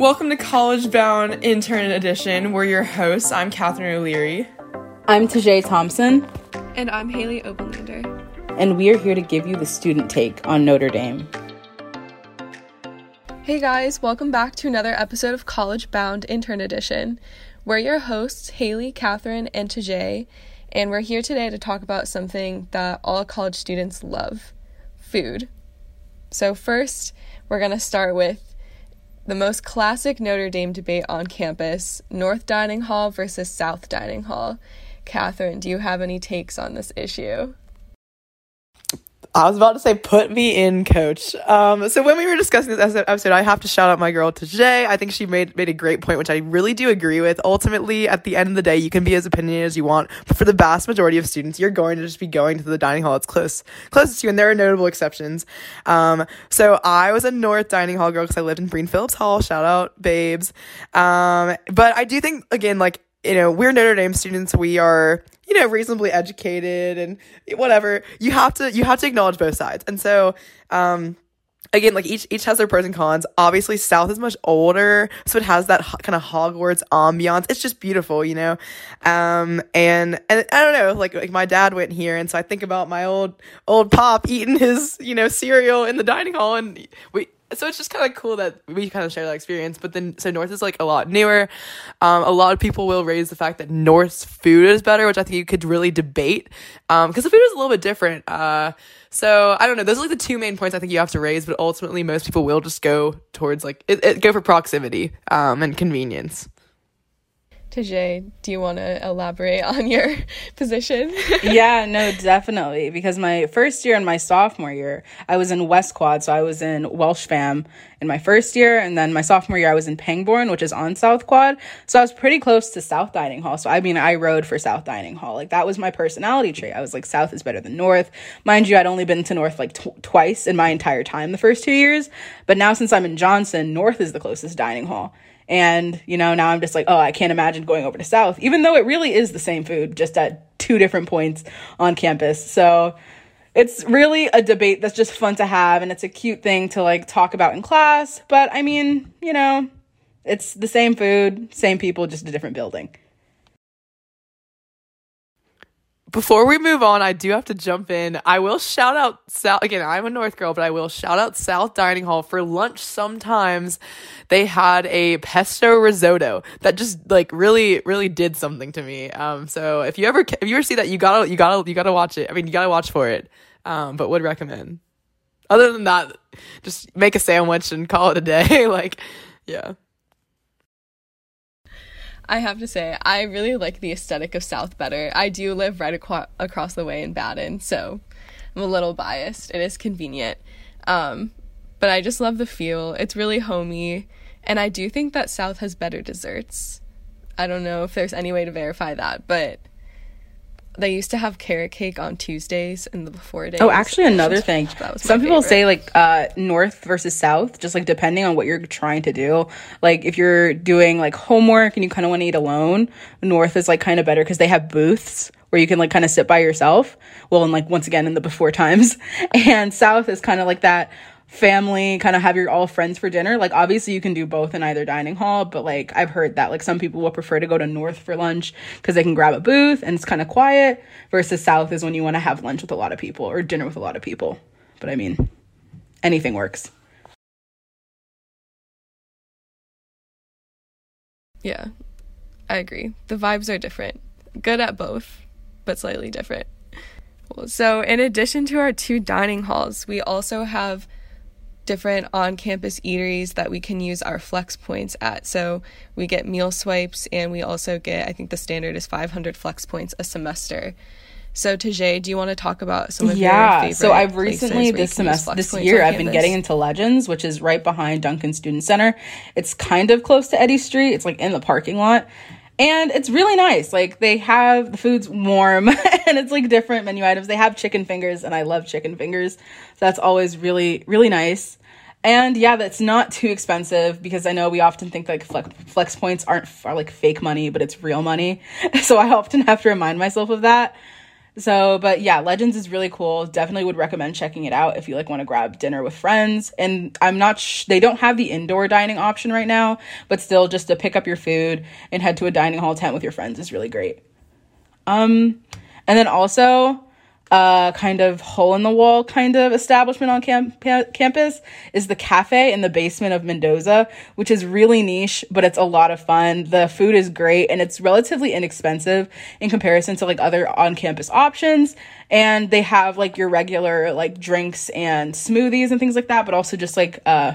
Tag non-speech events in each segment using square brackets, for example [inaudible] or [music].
Welcome to College Bound Intern Edition. We're your hosts. I'm Catherine O'Leary. I'm Tajay Thompson. And I'm Haley Oberlander. And we are here to give you the student take on Notre Dame. Hey guys, welcome back to another episode of College Bound Intern Edition. We're your hosts, Haley, Catherine, and Tajay, and we're here today to talk about something that all college students love food. So, first, we're going to start with the most classic Notre Dame debate on campus North Dining Hall versus South Dining Hall. Catherine, do you have any takes on this issue? I was about to say, put me in, coach. Um, so when we were discussing this episode, I have to shout out my girl Tajay. I think she made made a great point, which I really do agree with. Ultimately, at the end of the day, you can be as opinionated as you want, but for the vast majority of students, you're going to just be going to the dining hall. It's close, closest to you, and there are notable exceptions. Um, so I was a North Dining Hall girl because I lived in Breen Phillips Hall. Shout out, babes. Um, but I do think again, like you know, we're Notre Dame students. We are, you know, reasonably educated and whatever. You have to, you have to acknowledge both sides. And so, um, again, like each each has their pros and cons. Obviously, South is much older, so it has that ho- kind of Hogwarts ambiance. It's just beautiful, you know. Um, and and I don't know, like like my dad went here, and so I think about my old old pop eating his you know cereal in the dining hall, and we so it's just kind of cool that we kind of share that experience. But then, so North is like a lot newer. Um, a lot of people will raise the fact that North's food is better, which I think you could really debate because um, the food is a little bit different. Uh, so I don't know. Those are like the two main points I think you have to raise. But ultimately, most people will just go towards like it, it go for proximity um, and convenience. Tajay, do you want to elaborate on your [laughs] position? [laughs] yeah, no, definitely. Because my first year and my sophomore year, I was in West Quad, so I was in Welsh Fam in my first year, and then my sophomore year I was in Pangborn, which is on South Quad. So I was pretty close to South Dining Hall. So I mean, I rode for South Dining Hall. Like that was my personality trait. I was like, South is better than North. Mind you, I'd only been to North like tw- twice in my entire time the first two years, but now since I'm in Johnson, North is the closest dining hall. And, you know, now I'm just like, oh, I can't imagine going over to South, even though it really is the same food, just at two different points on campus. So it's really a debate that's just fun to have and it's a cute thing to like talk about in class. But I mean, you know, it's the same food, same people, just a different building before we move on, I do have to jump in. I will shout out South again. I'm a North girl, but I will shout out South Dining Hall for lunch. Sometimes they had a pesto risotto that just like really, really did something to me. Um, so if you ever if you ever see that, you gotta you gotta you gotta watch it. I mean, you gotta watch for it. Um, but would recommend. Other than that, just make a sandwich and call it a day. [laughs] like, yeah. I have to say, I really like the aesthetic of South better. I do live right aqua- across the way in Badin, so I'm a little biased. It is convenient. Um, but I just love the feel. It's really homey. And I do think that South has better desserts. I don't know if there's any way to verify that, but they used to have carrot cake on Tuesdays in the before days. Oh, actually, another thing. Some people say like uh, north versus south, just like depending on what you're trying to do. Like if you're doing like homework and you kind of want to eat alone, north is like kind of better because they have booths where you can like kind of sit by yourself. Well, and like once again in the before [laughs] times, and south is kind of like that family kind of have your all friends for dinner. Like obviously you can do both in either dining hall but like i've heard that like some people will prefer to go to north for lunch because they can grab a booth and it's kind of quiet versus south is when you want to have lunch with a lot of people or dinner with a lot of people. But i mean anything works. Yeah. I agree. The vibes are different. Good at both but slightly different. So in addition to our two dining halls we also have different on campus eateries that we can use our flex points at. So we get meal swipes and we also get, I think the standard is 500 flex points a semester. So Tajay, do you want to talk about some of yeah, your favorite so I've recently this semester this year I've been getting into Legends, which is right behind Duncan Student Center. It's kind of close to Eddy Street. It's like in the parking lot. And it's really nice. Like they have the food's warm [laughs] and it's like different menu items. They have chicken fingers and I love chicken fingers. So that's always really really nice. And yeah, that's not too expensive because I know we often think like flex, flex points aren't are like fake money, but it's real money. [laughs] So I often have to remind myself of that. So, but yeah, Legends is really cool. Definitely would recommend checking it out if you like want to grab dinner with friends. And I'm not sh- they don't have the indoor dining option right now, but still just to pick up your food and head to a dining hall tent with your friends is really great. Um and then also uh, kind of hole in the wall kind of establishment on camp- campus is the cafe in the basement of Mendoza, which is really niche, but it's a lot of fun. The food is great and it's relatively inexpensive in comparison to like other on campus options. And they have like your regular like drinks and smoothies and things like that, but also just like uh,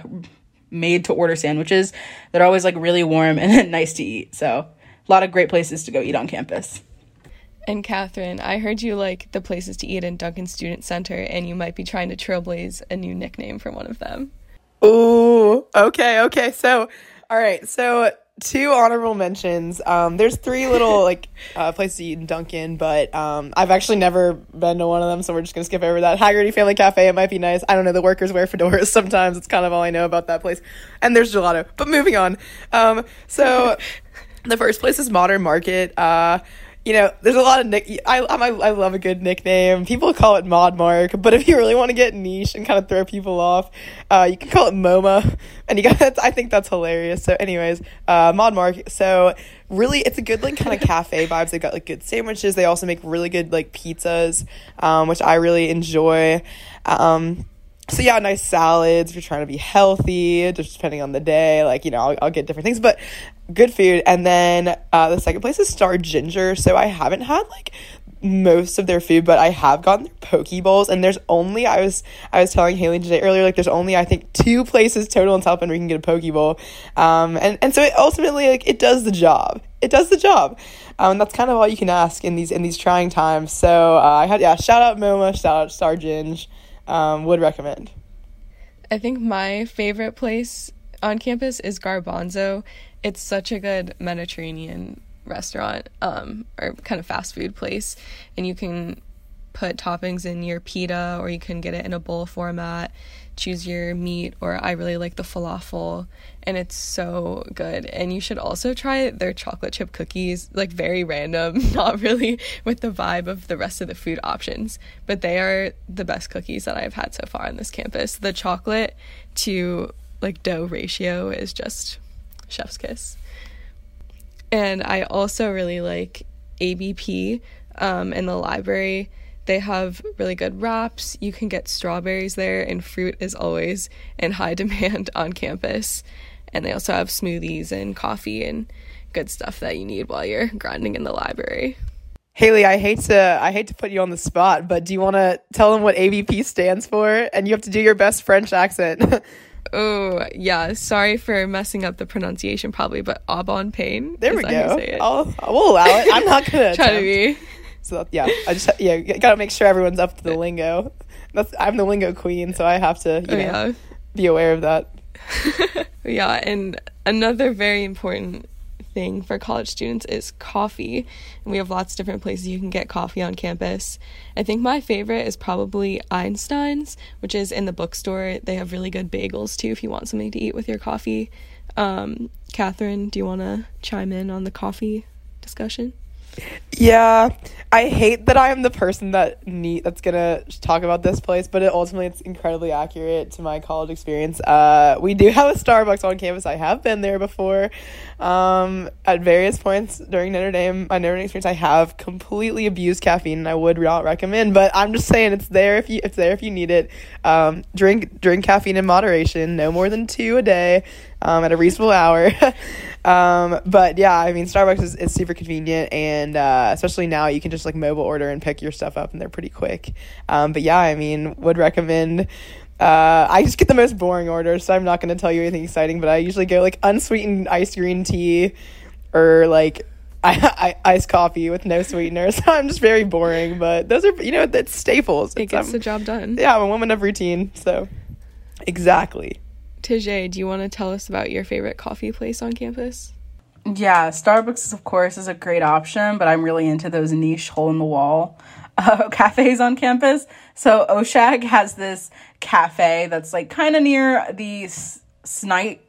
made to order sandwiches that are always like really warm and [laughs] nice to eat. So, a lot of great places to go eat on campus. And Catherine, I heard you like the places to eat in Duncan Student Center, and you might be trying to trailblaze a new nickname for one of them. Ooh, okay, okay. So, all right. So, two honorable mentions. Um, there's three little [laughs] like uh, places to eat in Duncan, but um, I've actually never been to one of them, so we're just gonna skip over that. Haggerty Family Cafe. It might be nice. I don't know. The workers wear fedoras sometimes. It's kind of all I know about that place. And there's gelato. But moving on. Um, so [laughs] the first place is Modern Market. Uh, you know, there's a lot of nick. I, I I love a good nickname. People call it Mod Mark, but if you really want to get niche and kind of throw people off, uh, you can call it MoMA, and you got. [laughs] I think that's hilarious. So, anyways, uh, Mod Mark. So really, it's a good like kind of cafe vibes. They've got like good sandwiches. They also make really good like pizzas, um, which I really enjoy. Um, so yeah, nice salads if you're trying to be healthy, just depending on the day. Like, you know, I'll, I'll get different things, but good food. And then uh, the second place is Star Ginger. So I haven't had like most of their food, but I have gotten their poke bowls. And there's only I was I was telling Haley today earlier, like there's only I think two places total in South Bend where you can get a poke bowl. Um, and and so it ultimately like it does the job. It does the job. Um, and that's kind of all you can ask in these in these trying times. So uh, I had yeah, shout out MoMA, shout out Star Ginger um, would recommend. I think my favorite place on campus is Garbanzo. It's such a good Mediterranean restaurant um, or kind of fast food place, and you can put toppings in your pita or you can get it in a bowl format choose your meat or I really like the falafel and it's so good. And you should also try their chocolate chip cookies, like very random, [laughs] not really with the vibe of the rest of the food options, but they are the best cookies that I've had so far on this campus. The chocolate to like dough ratio is just chef's kiss. And I also really like ABP um, in the library they have really good wraps. You can get strawberries there, and fruit is always in high [laughs] demand on campus. And they also have smoothies and coffee and good stuff that you need while you're grinding in the library. Haley, I hate to I hate to put you on the spot, but do you want to tell them what ABP stands for? And you have to do your best French accent. [laughs] oh yeah, sorry for messing up the pronunciation, probably, but Au Bon Pain. There we go. I'll, we'll allow it. I'm not [laughs] gonna try to be. So yeah, I just yeah gotta make sure everyone's up to the lingo. That's I'm the lingo queen, so I have to you oh, know yeah. be aware of that. [laughs] yeah, and another very important thing for college students is coffee. And we have lots of different places you can get coffee on campus. I think my favorite is probably Einstein's, which is in the bookstore. They have really good bagels too if you want something to eat with your coffee. Um, Catherine, do you want to chime in on the coffee discussion? Yeah, I hate that I am the person that need that's gonna talk about this place, but it ultimately it's incredibly accurate to my college experience. Uh, we do have a Starbucks on campus. I have been there before, um, at various points during Notre Dame. My Notre Dame experience, I have completely abused caffeine, and I would not recommend. But I'm just saying, it's there if you it's there if you need it. Um, drink drink caffeine in moderation, no more than two a day, um, at a reasonable hour. [laughs] Um, but yeah, I mean, Starbucks is, is super convenient, and uh, especially now you can just like mobile order and pick your stuff up, and they're pretty quick. Um, but yeah, I mean, would recommend. Uh, I just get the most boring orders, so I'm not going to tell you anything exciting. But I usually go like unsweetened iced green tea, or like [laughs] I, I, iced coffee with no sweetener. [laughs] So I'm just very boring. But those are you know that's staples. It it's, gets um, the job done. Yeah, I'm a woman of routine. So exactly. Tajay, do you want to tell us about your favorite coffee place on campus? Yeah, Starbucks, of course, is a great option, but I'm really into those niche hole in the wall uh, [laughs] cafes on campus. So Oshag has this cafe that's like kind of near the Snite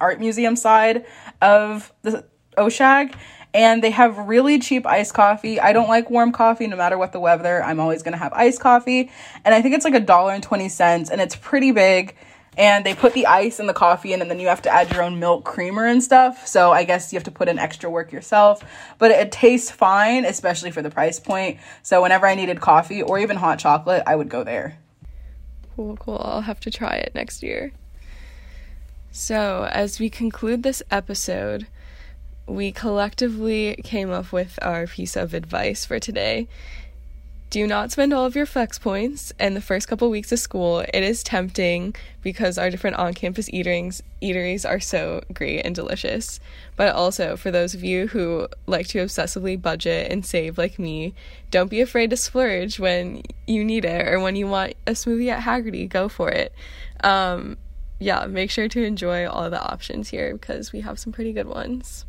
Art Museum side of the Oshag. and they have really cheap iced coffee. I don't like warm coffee no matter what the weather. I'm always going to have iced coffee, and I think it's like a dollar and 20 cents and it's pretty big. And they put the ice and the coffee in, and then you have to add your own milk creamer and stuff. So I guess you have to put in extra work yourself. But it tastes fine, especially for the price point. So whenever I needed coffee or even hot chocolate, I would go there. Cool, cool. I'll have to try it next year. So, as we conclude this episode, we collectively came up with our piece of advice for today. Do not spend all of your flex points in the first couple weeks of school. It is tempting because our different on campus eaterings, eateries are so great and delicious. But also, for those of you who like to obsessively budget and save like me, don't be afraid to splurge when you need it or when you want a smoothie at Haggerty. Go for it. Um, yeah, make sure to enjoy all the options here because we have some pretty good ones.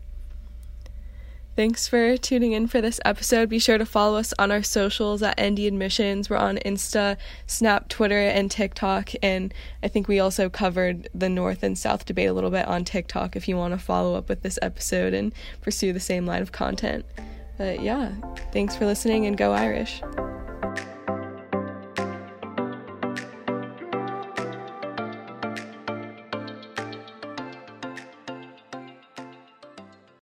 Thanks for tuning in for this episode. Be sure to follow us on our socials at ND Admissions. We're on Insta, Snap, Twitter, and TikTok. And I think we also covered the North and South debate a little bit on TikTok if you want to follow up with this episode and pursue the same line of content. But yeah, thanks for listening and go Irish.